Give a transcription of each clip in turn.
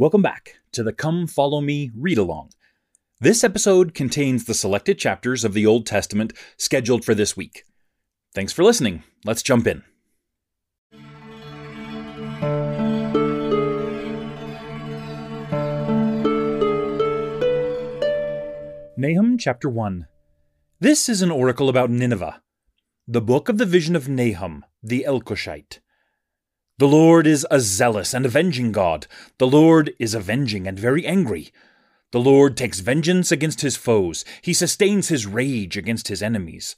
Welcome back to the Come Follow Me read along. This episode contains the selected chapters of the Old Testament scheduled for this week. Thanks for listening. Let's jump in. Nahum chapter 1. This is an oracle about Nineveh, the book of the vision of Nahum, the Elkoshite. The Lord is a zealous and avenging God. The Lord is avenging and very angry. The Lord takes vengeance against his foes. He sustains his rage against his enemies.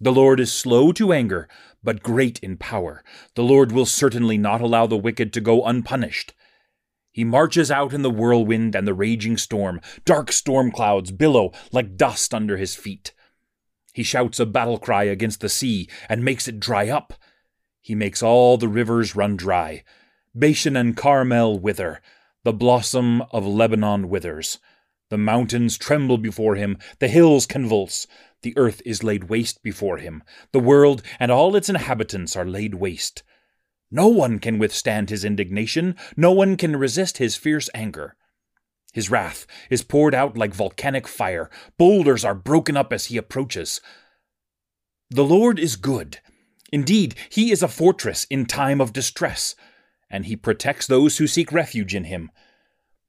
The Lord is slow to anger, but great in power. The Lord will certainly not allow the wicked to go unpunished. He marches out in the whirlwind and the raging storm. Dark storm clouds billow like dust under his feet. He shouts a battle cry against the sea and makes it dry up. He makes all the rivers run dry. Bashan and Carmel wither. The blossom of Lebanon withers. The mountains tremble before him. The hills convulse. The earth is laid waste before him. The world and all its inhabitants are laid waste. No one can withstand his indignation. No one can resist his fierce anger. His wrath is poured out like volcanic fire. Boulders are broken up as he approaches. The Lord is good Indeed, he is a fortress in time of distress, and he protects those who seek refuge in him.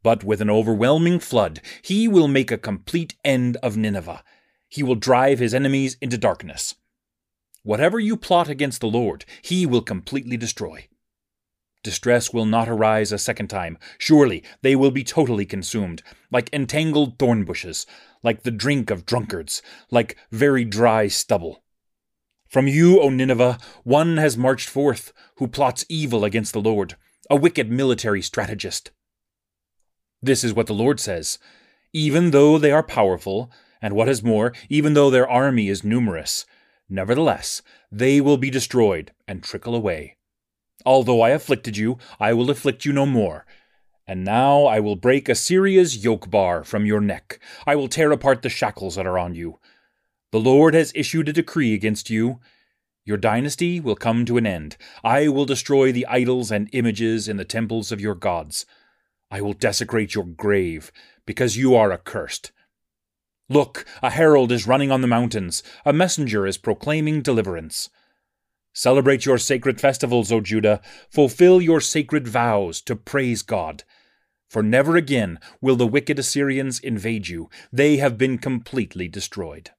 But with an overwhelming flood, he will make a complete end of Nineveh. He will drive his enemies into darkness. Whatever you plot against the Lord, he will completely destroy. Distress will not arise a second time. Surely they will be totally consumed, like entangled thorn bushes, like the drink of drunkards, like very dry stubble. From you, O Nineveh, one has marched forth who plots evil against the Lord, a wicked military strategist. This is what the Lord says Even though they are powerful, and what is more, even though their army is numerous, nevertheless they will be destroyed and trickle away. Although I afflicted you, I will afflict you no more. And now I will break Assyria's yoke bar from your neck. I will tear apart the shackles that are on you. The Lord has issued a decree against you. Your dynasty will come to an end. I will destroy the idols and images in the temples of your gods. I will desecrate your grave, because you are accursed. Look, a herald is running on the mountains, a messenger is proclaiming deliverance. Celebrate your sacred festivals, O Judah, fulfill your sacred vows to praise God. For never again will the wicked Assyrians invade you, they have been completely destroyed.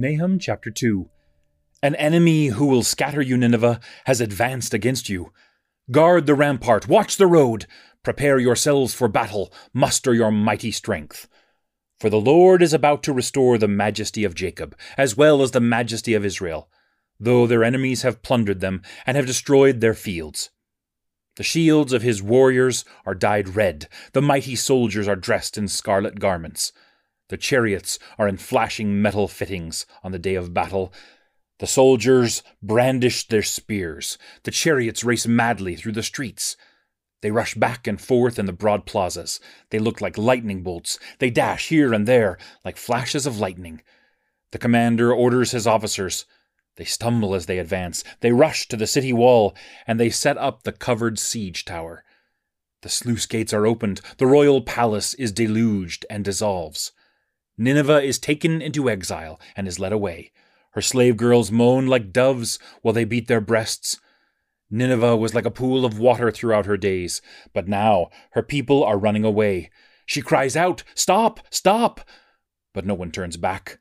Nahum chapter 2 An enemy who will scatter you, Nineveh, has advanced against you. Guard the rampart, watch the road, prepare yourselves for battle, muster your mighty strength. For the Lord is about to restore the majesty of Jacob, as well as the majesty of Israel, though their enemies have plundered them and have destroyed their fields. The shields of his warriors are dyed red, the mighty soldiers are dressed in scarlet garments. The chariots are in flashing metal fittings on the day of battle. The soldiers brandish their spears. The chariots race madly through the streets. They rush back and forth in the broad plazas. They look like lightning bolts. They dash here and there like flashes of lightning. The commander orders his officers. They stumble as they advance. They rush to the city wall, and they set up the covered siege tower. The sluice gates are opened. The royal palace is deluged and dissolves. Nineveh is taken into exile and is led away. Her slave girls moan like doves while they beat their breasts. Nineveh was like a pool of water throughout her days, but now her people are running away. She cries out, Stop! Stop! But no one turns back.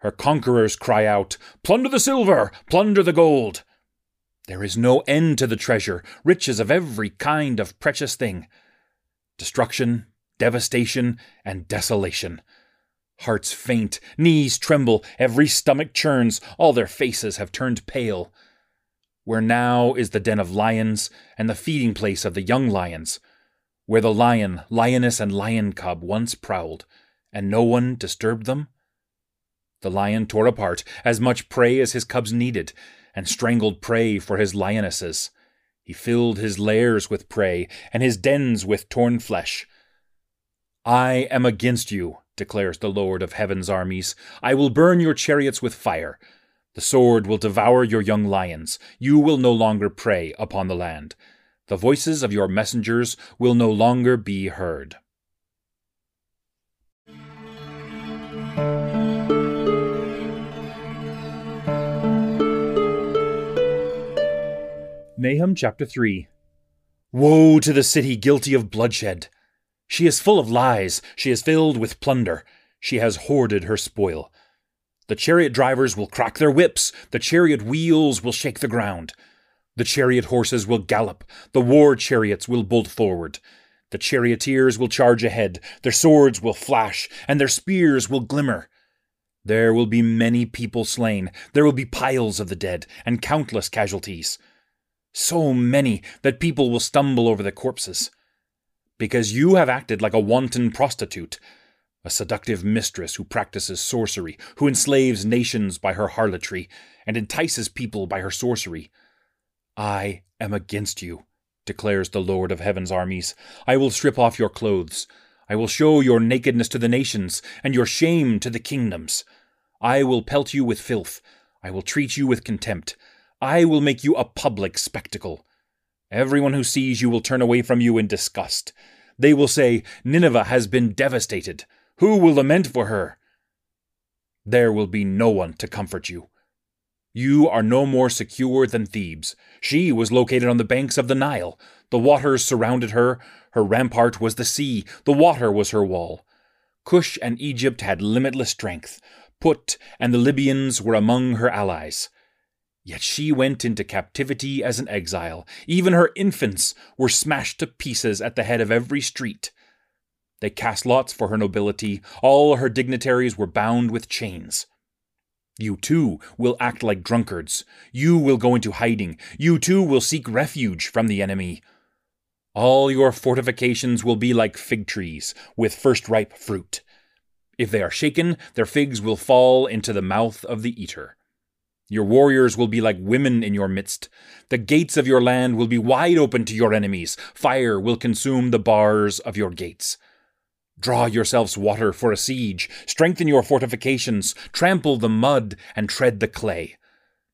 Her conquerors cry out, Plunder the silver! Plunder the gold! There is no end to the treasure, riches of every kind of precious thing. Destruction, devastation, and desolation. Hearts faint, knees tremble, every stomach churns, all their faces have turned pale. Where now is the den of lions and the feeding place of the young lions, where the lion, lioness, and lion cub once prowled, and no one disturbed them? The lion tore apart as much prey as his cubs needed, and strangled prey for his lionesses. He filled his lairs with prey, and his dens with torn flesh. I am against you, declares the Lord of heaven's armies. I will burn your chariots with fire. The sword will devour your young lions. You will no longer prey upon the land. The voices of your messengers will no longer be heard. Nahum chapter 3 Woe to the city guilty of bloodshed! She is full of lies, she is filled with plunder, she has hoarded her spoil. The chariot drivers will crack their whips, the chariot wheels will shake the ground. The chariot horses will gallop, the war chariots will bolt forward. The charioteers will charge ahead, their swords will flash, and their spears will glimmer. There will be many people slain, there will be piles of the dead, and countless casualties. So many that people will stumble over the corpses. Because you have acted like a wanton prostitute, a seductive mistress who practices sorcery, who enslaves nations by her harlotry, and entices people by her sorcery. I am against you, declares the Lord of heaven's armies. I will strip off your clothes. I will show your nakedness to the nations, and your shame to the kingdoms. I will pelt you with filth. I will treat you with contempt. I will make you a public spectacle. Everyone who sees you will turn away from you in disgust. They will say, Nineveh has been devastated. Who will lament for her? There will be no one to comfort you. You are no more secure than Thebes. She was located on the banks of the Nile. The waters surrounded her. Her rampart was the sea. The water was her wall. Cush and Egypt had limitless strength. Put and the Libyans were among her allies. Yet she went into captivity as an exile. Even her infants were smashed to pieces at the head of every street. They cast lots for her nobility. All her dignitaries were bound with chains. You too will act like drunkards. You will go into hiding. You too will seek refuge from the enemy. All your fortifications will be like fig trees with first ripe fruit. If they are shaken, their figs will fall into the mouth of the eater. Your warriors will be like women in your midst. The gates of your land will be wide open to your enemies. Fire will consume the bars of your gates. Draw yourselves water for a siege, strengthen your fortifications, trample the mud, and tread the clay.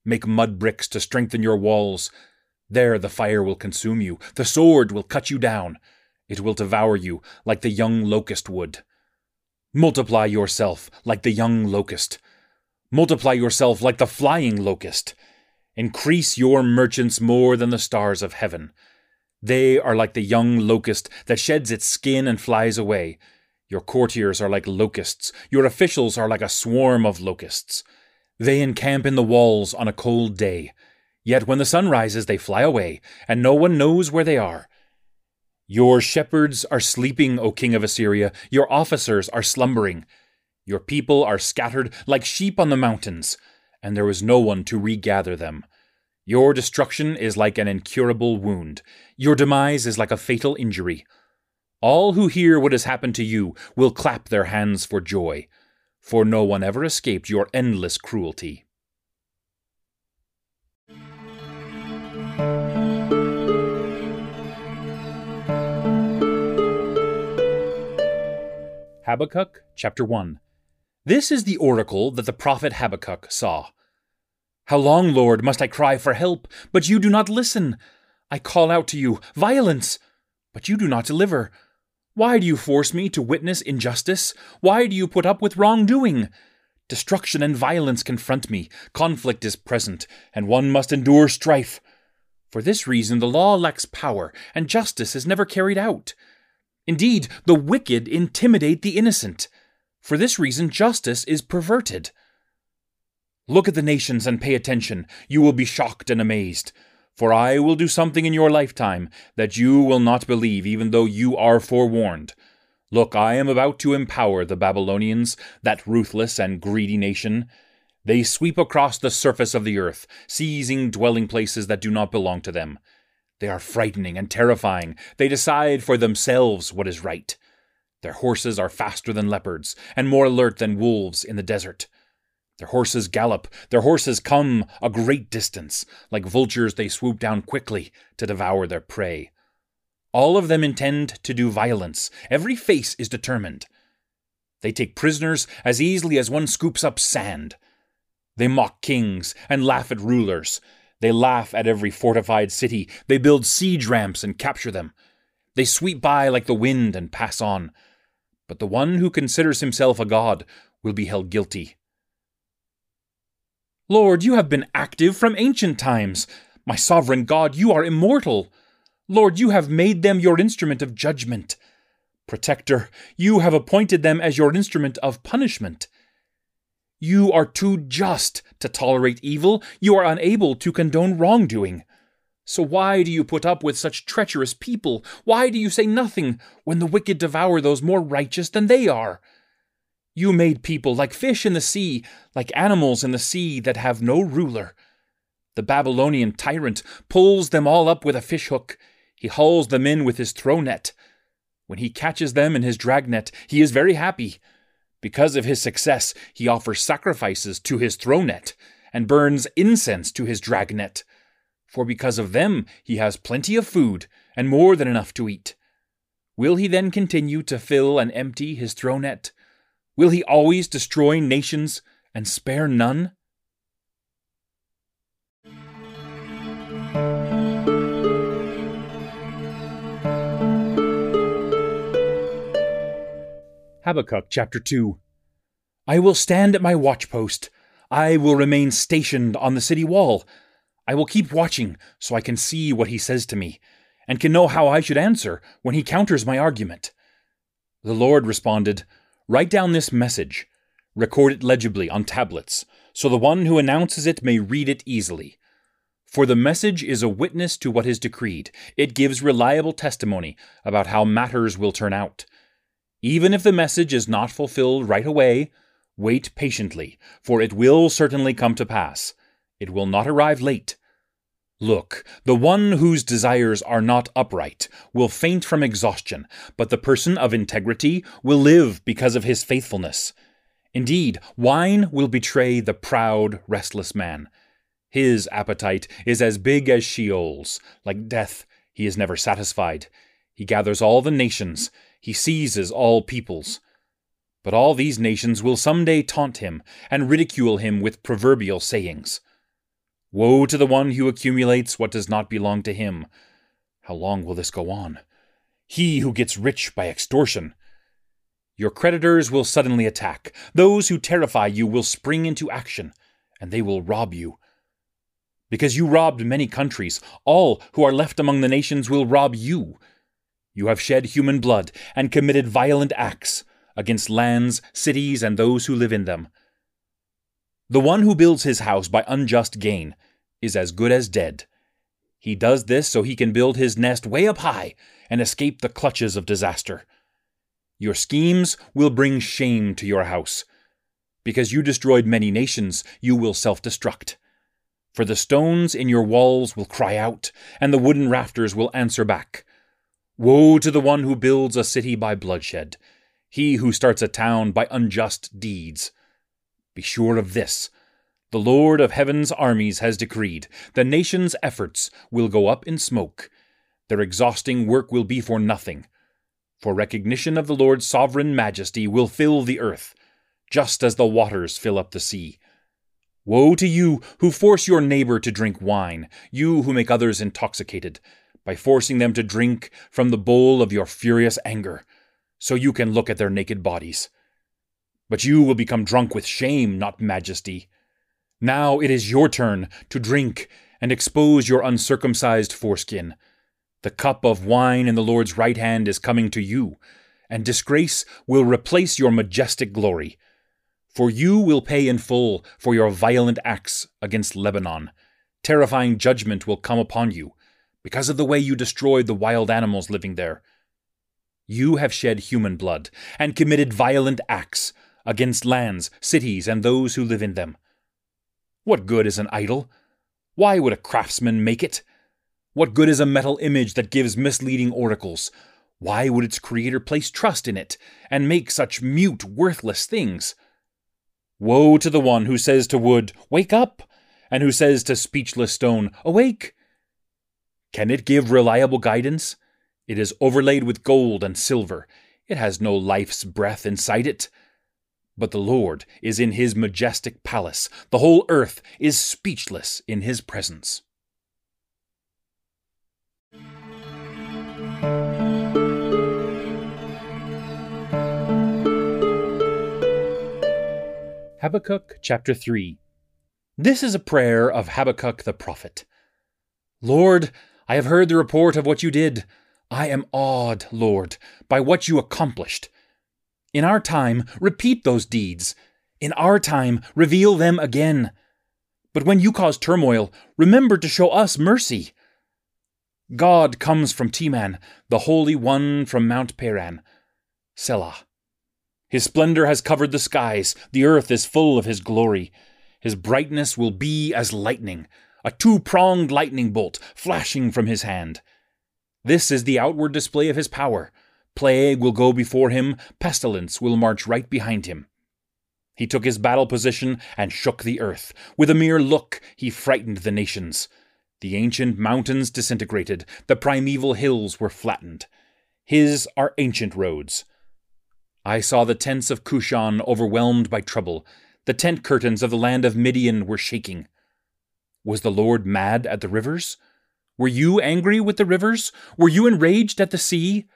Make mud bricks to strengthen your walls. There the fire will consume you, the sword will cut you down, it will devour you like the young locust would. Multiply yourself like the young locust. Multiply yourself like the flying locust. Increase your merchants more than the stars of heaven. They are like the young locust that sheds its skin and flies away. Your courtiers are like locusts. Your officials are like a swarm of locusts. They encamp in the walls on a cold day. Yet when the sun rises, they fly away, and no one knows where they are. Your shepherds are sleeping, O king of Assyria. Your officers are slumbering. Your people are scattered like sheep on the mountains, and there is no one to regather them. Your destruction is like an incurable wound. Your demise is like a fatal injury. All who hear what has happened to you will clap their hands for joy, for no one ever escaped your endless cruelty. Habakkuk chapter 1 This is the oracle that the prophet Habakkuk saw. How long, Lord, must I cry for help, but you do not listen? I call out to you, violence, but you do not deliver. Why do you force me to witness injustice? Why do you put up with wrongdoing? Destruction and violence confront me. Conflict is present, and one must endure strife. For this reason, the law lacks power, and justice is never carried out. Indeed, the wicked intimidate the innocent. For this reason, justice is perverted. Look at the nations and pay attention. You will be shocked and amazed. For I will do something in your lifetime that you will not believe, even though you are forewarned. Look, I am about to empower the Babylonians, that ruthless and greedy nation. They sweep across the surface of the earth, seizing dwelling places that do not belong to them. They are frightening and terrifying. They decide for themselves what is right. Their horses are faster than leopards, and more alert than wolves in the desert. Their horses gallop, their horses come a great distance. Like vultures, they swoop down quickly to devour their prey. All of them intend to do violence. Every face is determined. They take prisoners as easily as one scoops up sand. They mock kings and laugh at rulers. They laugh at every fortified city. They build siege ramps and capture them. They sweep by like the wind and pass on. But the one who considers himself a god will be held guilty. Lord, you have been active from ancient times. My sovereign God, you are immortal. Lord, you have made them your instrument of judgment. Protector, you have appointed them as your instrument of punishment. You are too just to tolerate evil. You are unable to condone wrongdoing. So why do you put up with such treacherous people? Why do you say nothing when the wicked devour those more righteous than they are? You made people like fish in the sea, like animals in the sea that have no ruler. The Babylonian tyrant pulls them all up with a fishhook. He hauls them in with his throw net. When he catches them in his dragnet, he is very happy. Because of his success, he offers sacrifices to his throw net and burns incense to his dragnet. For because of them, he has plenty of food and more than enough to eat. Will he then continue to fill and empty his throw net? Will he always destroy nations and spare none? Habakkuk chapter 2 I will stand at my watchpost. I will remain stationed on the city wall. I will keep watching so I can see what he says to me, and can know how I should answer when he counters my argument. The Lord responded, Write down this message, record it legibly on tablets, so the one who announces it may read it easily. For the message is a witness to what is decreed. It gives reliable testimony about how matters will turn out. Even if the message is not fulfilled right away, wait patiently, for it will certainly come to pass. It will not arrive late. Look, the one whose desires are not upright will faint from exhaustion, but the person of integrity will live because of his faithfulness. Indeed, wine will betray the proud, restless man. His appetite is as big as Sheol's. Like death, he is never satisfied. He gathers all the nations he seizes all peoples. But all these nations will some day taunt him and ridicule him with proverbial sayings. Woe to the one who accumulates what does not belong to him. How long will this go on? He who gets rich by extortion. Your creditors will suddenly attack. Those who terrify you will spring into action, and they will rob you. Because you robbed many countries, all who are left among the nations will rob you. You have shed human blood and committed violent acts against lands, cities, and those who live in them. The one who builds his house by unjust gain is as good as dead. He does this so he can build his nest way up high and escape the clutches of disaster. Your schemes will bring shame to your house. Because you destroyed many nations, you will self destruct. For the stones in your walls will cry out, and the wooden rafters will answer back. Woe to the one who builds a city by bloodshed, he who starts a town by unjust deeds. Be sure of this the Lord of heaven's armies has decreed the nation's efforts will go up in smoke. Their exhausting work will be for nothing. For recognition of the Lord's sovereign majesty will fill the earth, just as the waters fill up the sea. Woe to you who force your neighbor to drink wine, you who make others intoxicated by forcing them to drink from the bowl of your furious anger, so you can look at their naked bodies. But you will become drunk with shame, not majesty. Now it is your turn to drink and expose your uncircumcised foreskin. The cup of wine in the Lord's right hand is coming to you, and disgrace will replace your majestic glory. For you will pay in full for your violent acts against Lebanon. Terrifying judgment will come upon you because of the way you destroyed the wild animals living there. You have shed human blood and committed violent acts against lands, cities, and those who live in them. What good is an idol? Why would a craftsman make it? What good is a metal image that gives misleading oracles? Why would its creator place trust in it and make such mute, worthless things? Woe to the one who says to wood, Wake up! and who says to speechless stone, Awake! Can it give reliable guidance? It is overlaid with gold and silver. It has no life's breath inside it. But the Lord is in his majestic palace. The whole earth is speechless in his presence. Habakkuk chapter 3 This is a prayer of Habakkuk the prophet. Lord, I have heard the report of what you did. I am awed, Lord, by what you accomplished. In our time, repeat those deeds. In our time, reveal them again. But when you cause turmoil, remember to show us mercy. God comes from Teman, the Holy One from Mount Paran. Selah. His splendor has covered the skies, the earth is full of his glory. His brightness will be as lightning, a two pronged lightning bolt flashing from his hand. This is the outward display of his power. Plague will go before him, pestilence will march right behind him. He took his battle position and shook the earth. With a mere look, he frightened the nations. The ancient mountains disintegrated, the primeval hills were flattened. His are ancient roads. I saw the tents of Cushan overwhelmed by trouble. The tent curtains of the land of Midian were shaking. Was the Lord mad at the rivers? Were you angry with the rivers? Were you enraged at the sea?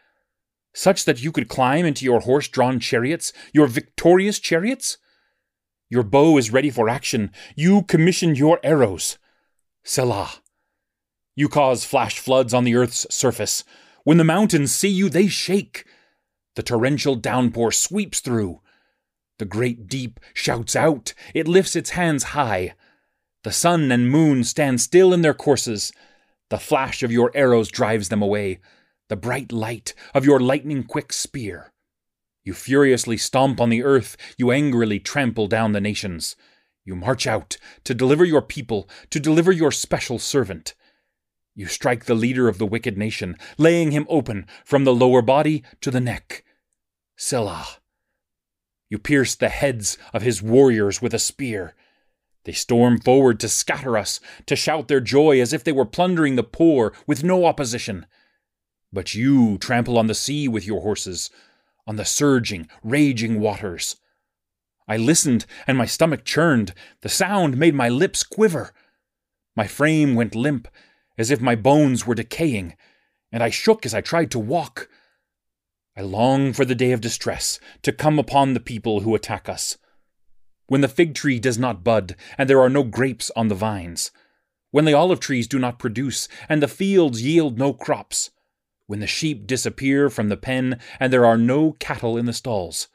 Such that you could climb into your horse drawn chariots, your victorious chariots? Your bow is ready for action. You commission your arrows. Selah. You cause flash floods on the earth's surface. When the mountains see you, they shake. The torrential downpour sweeps through. The great deep shouts out. It lifts its hands high. The sun and moon stand still in their courses. The flash of your arrows drives them away the bright light of your lightning quick spear. You furiously stomp on the earth, you angrily trample down the nations. You march out to deliver your people, to deliver your special servant. You strike the leader of the wicked nation, laying him open from the lower body to the neck. Selah. You pierce the heads of his warriors with a spear. They storm forward to scatter us, to shout their joy as if they were plundering the poor with no opposition. But you trample on the sea with your horses, on the surging, raging waters. I listened, and my stomach churned. The sound made my lips quiver. My frame went limp, as if my bones were decaying, and I shook as I tried to walk. I long for the day of distress to come upon the people who attack us. When the fig tree does not bud, and there are no grapes on the vines. When the olive trees do not produce, and the fields yield no crops when the sheep disappear from the pen and there are no cattle in the stalls.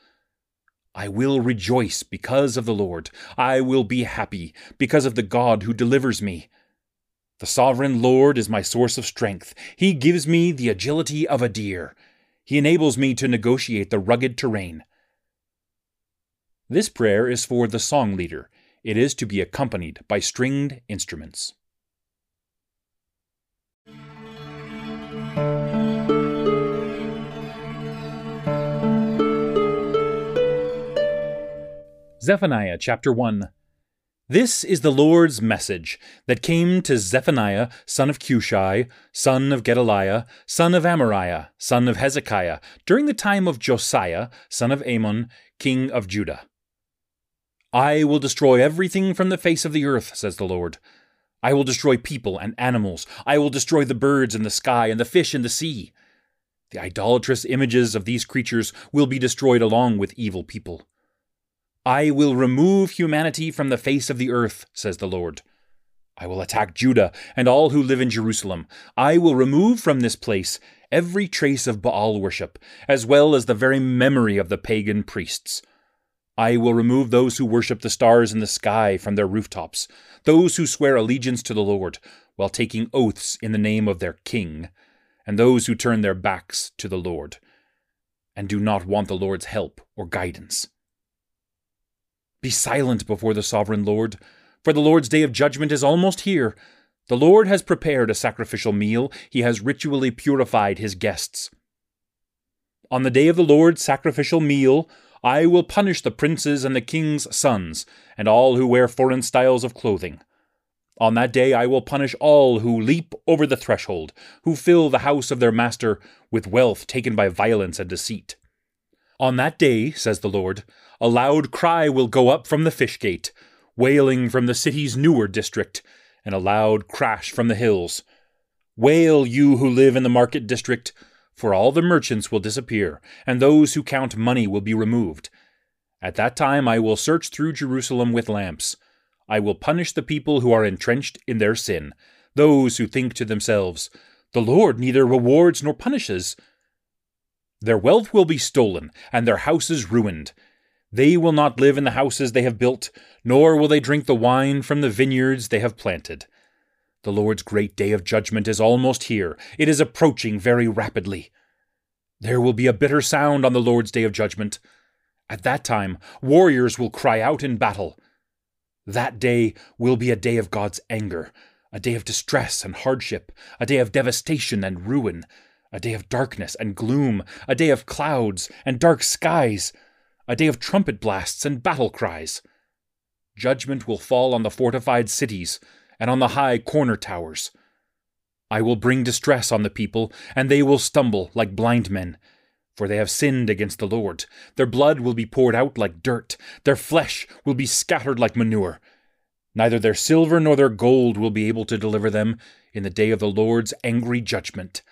I will rejoice because of the Lord. I will be happy because of the God who delivers me. The sovereign Lord is my source of strength. He gives me the agility of a deer. He enables me to negotiate the rugged terrain. This prayer is for the song leader. It is to be accompanied by stringed instruments. Zephaniah chapter 1 This is the Lord's message that came to Zephaniah, son of Cushi, son of Gedaliah, son of Amariah, son of Hezekiah, during the time of Josiah, son of Amon, king of Judah. I will destroy everything from the face of the earth, says the Lord. I will destroy people and animals. I will destroy the birds in the sky and the fish in the sea. The idolatrous images of these creatures will be destroyed along with evil people. I will remove humanity from the face of the earth, says the Lord. I will attack Judah and all who live in Jerusalem. I will remove from this place every trace of Baal worship, as well as the very memory of the pagan priests. I will remove those who worship the stars in the sky from their rooftops, those who swear allegiance to the Lord while taking oaths in the name of their king, and those who turn their backs to the Lord and do not want the Lord's help or guidance. Be silent before the sovereign Lord, for the Lord's day of judgment is almost here. The Lord has prepared a sacrificial meal, he has ritually purified his guests. On the day of the Lord's sacrificial meal, I will punish the princes and the king's sons, and all who wear foreign styles of clothing. On that day I will punish all who leap over the threshold, who fill the house of their master with wealth taken by violence and deceit. On that day, says the Lord, A loud cry will go up from the fish gate, wailing from the city's newer district, and a loud crash from the hills. Wail, you who live in the market district, for all the merchants will disappear, and those who count money will be removed. At that time I will search through Jerusalem with lamps. I will punish the people who are entrenched in their sin, those who think to themselves, The Lord neither rewards nor punishes. Their wealth will be stolen, and their houses ruined. They will not live in the houses they have built, nor will they drink the wine from the vineyards they have planted. The Lord's great day of judgment is almost here. It is approaching very rapidly. There will be a bitter sound on the Lord's day of judgment. At that time, warriors will cry out in battle. That day will be a day of God's anger, a day of distress and hardship, a day of devastation and ruin, a day of darkness and gloom, a day of clouds and dark skies, a day of trumpet blasts and battle cries. Judgment will fall on the fortified cities and on the high corner towers. I will bring distress on the people, and they will stumble like blind men. For they have sinned against the Lord. Their blood will be poured out like dirt, their flesh will be scattered like manure. Neither their silver nor their gold will be able to deliver them in the day of the Lord's angry judgment.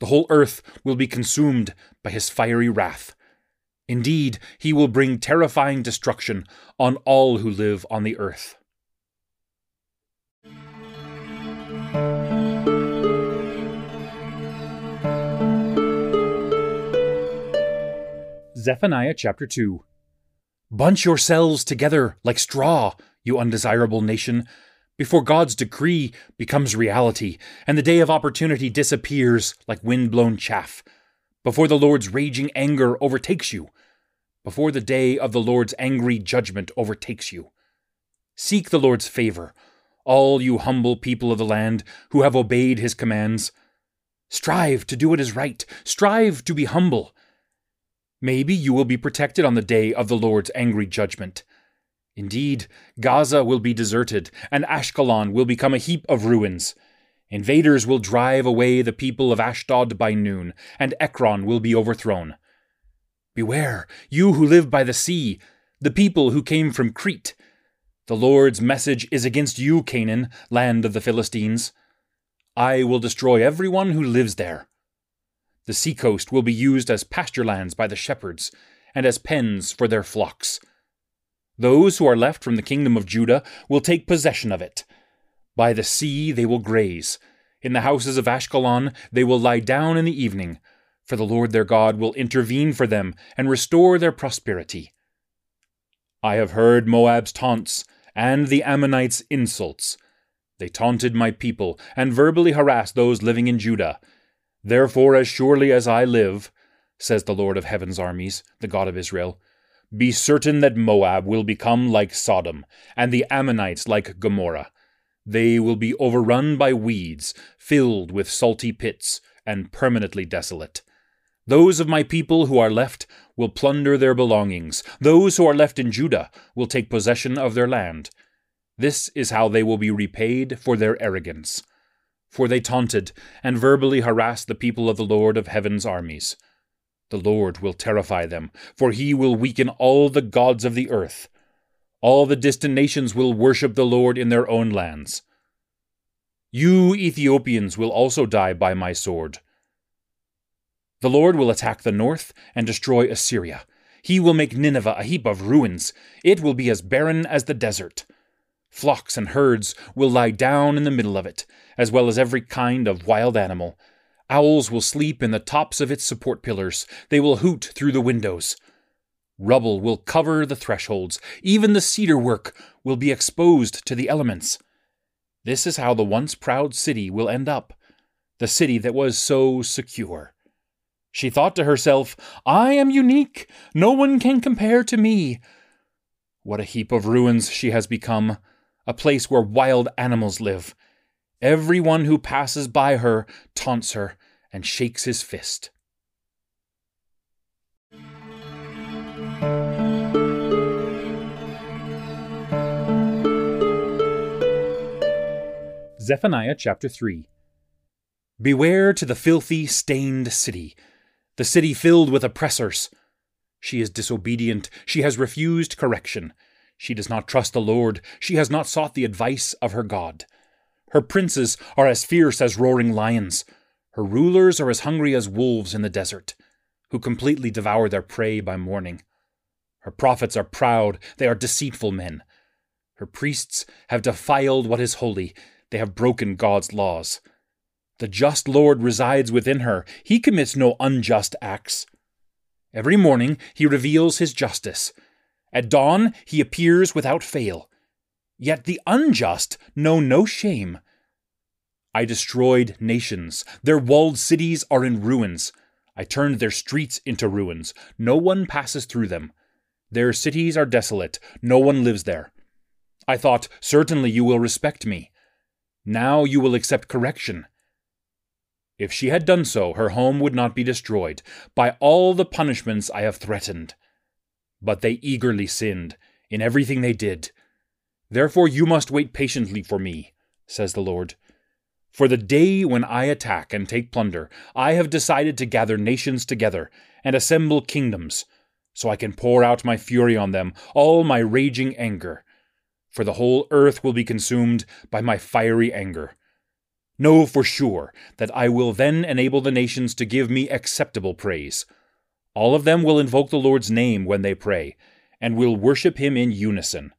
The whole earth will be consumed by his fiery wrath. Indeed, he will bring terrifying destruction on all who live on the earth. Zephaniah chapter 2 Bunch yourselves together like straw, you undesirable nation, before God's decree becomes reality, and the day of opportunity disappears like wind-blown chaff, before the Lord's raging anger overtakes you, before the day of the Lord's angry judgment overtakes you. Seek the Lord's favor, all you humble people of the land who have obeyed his commands. Strive to do what is right, strive to be humble. Maybe you will be protected on the day of the Lord's angry judgment. Indeed, Gaza will be deserted, and Ashkelon will become a heap of ruins. Invaders will drive away the people of Ashdod by noon, and Ekron will be overthrown. Beware, you who live by the sea, the people who came from Crete. The Lord's message is against you, Canaan, land of the Philistines. I will destroy everyone who lives there. The seacoast will be used as pasture lands by the shepherds, and as pens for their flocks. Those who are left from the kingdom of Judah will take possession of it. By the sea they will graze. In the houses of Ashkelon they will lie down in the evening, for the Lord their God will intervene for them and restore their prosperity. I have heard Moab's taunts and the Ammonites' insults. They taunted my people and verbally harassed those living in Judah Therefore, as surely as I live, says the Lord of heaven's armies, the God of Israel, be certain that Moab will become like Sodom, and the Ammonites like Gomorrah. They will be overrun by weeds, filled with salty pits, and permanently desolate. Those of my people who are left will plunder their belongings. Those who are left in Judah will take possession of their land. This is how they will be repaid for their arrogance for they taunted and verbally harassed the people of the Lord of heaven's armies. The Lord will terrify them, for he will weaken all the gods of the earth. All the distant nations will worship the Lord in their own lands. You Ethiopians will also die by my sword. The Lord will attack the north and destroy Assyria. He will make Nineveh a heap of ruins. It will be as barren as the desert. Flocks and herds will lie down in the middle of it, as well as every kind of wild animal. Owls will sleep in the tops of its support pillars. They will hoot through the windows. Rubble will cover the thresholds. Even the cedar work will be exposed to the elements. This is how the once proud city will end up, the city that was so secure. She thought to herself, I am unique. No one can compare to me. What a heap of ruins she has become a place where wild animals live. Everyone who passes by her taunts her and shakes his fist. Zephaniah chapter 3 Beware to the filthy, stained city, the city filled with oppressors. She is disobedient. She has refused correction. She does not trust the Lord. She has not sought the advice of her God. Her princes are as fierce as roaring lions. Her rulers are as hungry as wolves in the desert, who completely devour their prey by morning. Her prophets are proud. They are deceitful men. Her priests have defiled what is holy. They have broken God's laws. The just Lord resides within her. He commits no unjust acts. Every morning he reveals his justice. At dawn he appears without fail. Yet the unjust know no shame. I destroyed nations. Their walled cities are in ruins. I turned their streets into ruins. No one passes through them. Their cities are desolate. No one lives there. I thought, certainly you will respect me. Now you will accept correction. If she had done so, her home would not be destroyed by all the punishments I have threatened. But they eagerly sinned in everything they did. Therefore you must wait patiently for me, says the Lord. For the day when I attack and take plunder, I have decided to gather nations together and assemble kingdoms, so I can pour out my fury on them, all my raging anger. For the whole earth will be consumed by my fiery anger. Know for sure that I will then enable the nations to give me acceptable praise. All of them will invoke the Lord's name when they pray, and will worship him in unison.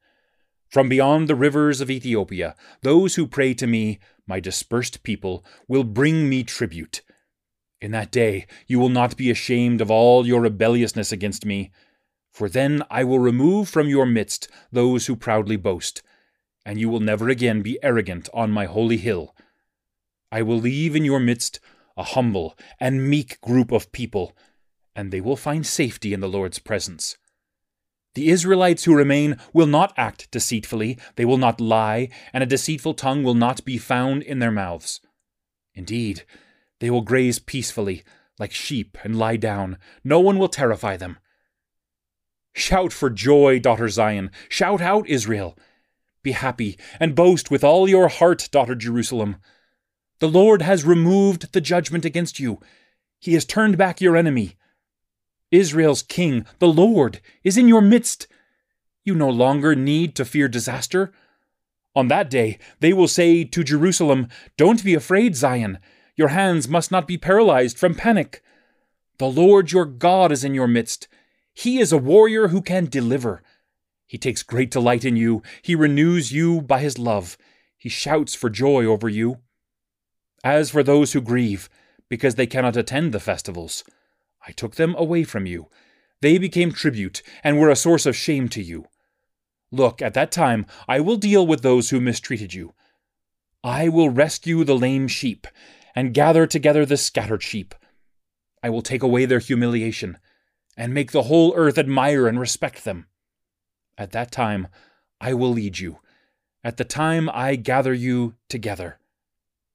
From beyond the rivers of Ethiopia, those who pray to me, my dispersed people, will bring me tribute. In that day you will not be ashamed of all your rebelliousness against me, for then I will remove from your midst those who proudly boast, and you will never again be arrogant on my holy hill. I will leave in your midst a humble and meek group of people, and they will find safety in the Lord's presence. The Israelites who remain will not act deceitfully, they will not lie, and a deceitful tongue will not be found in their mouths. Indeed, they will graze peacefully, like sheep, and lie down. No one will terrify them. Shout for joy, daughter Zion. Shout out, Israel. Be happy, and boast with all your heart, daughter Jerusalem. The Lord has removed the judgment against you. He has turned back your enemy. Israel's king, the Lord, is in your midst. You no longer need to fear disaster. On that day, they will say to Jerusalem, Don't be afraid, Zion. Your hands must not be paralyzed from panic. The Lord your God is in your midst. He is a warrior who can deliver. He takes great delight in you. He renews you by his love. He shouts for joy over you. As for those who grieve, because they cannot attend the festivals, I took them away from you. They became tribute and were a source of shame to you. Look, at that time I will deal with those who mistreated you. I will rescue the lame sheep and gather together the scattered sheep. I will take away their humiliation and make the whole earth admire and respect them. At that time I will lead you, at the time I gather you together.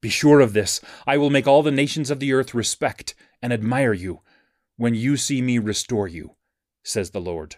Be sure of this I will make all the nations of the earth respect and admire you when you see me restore you, says the Lord.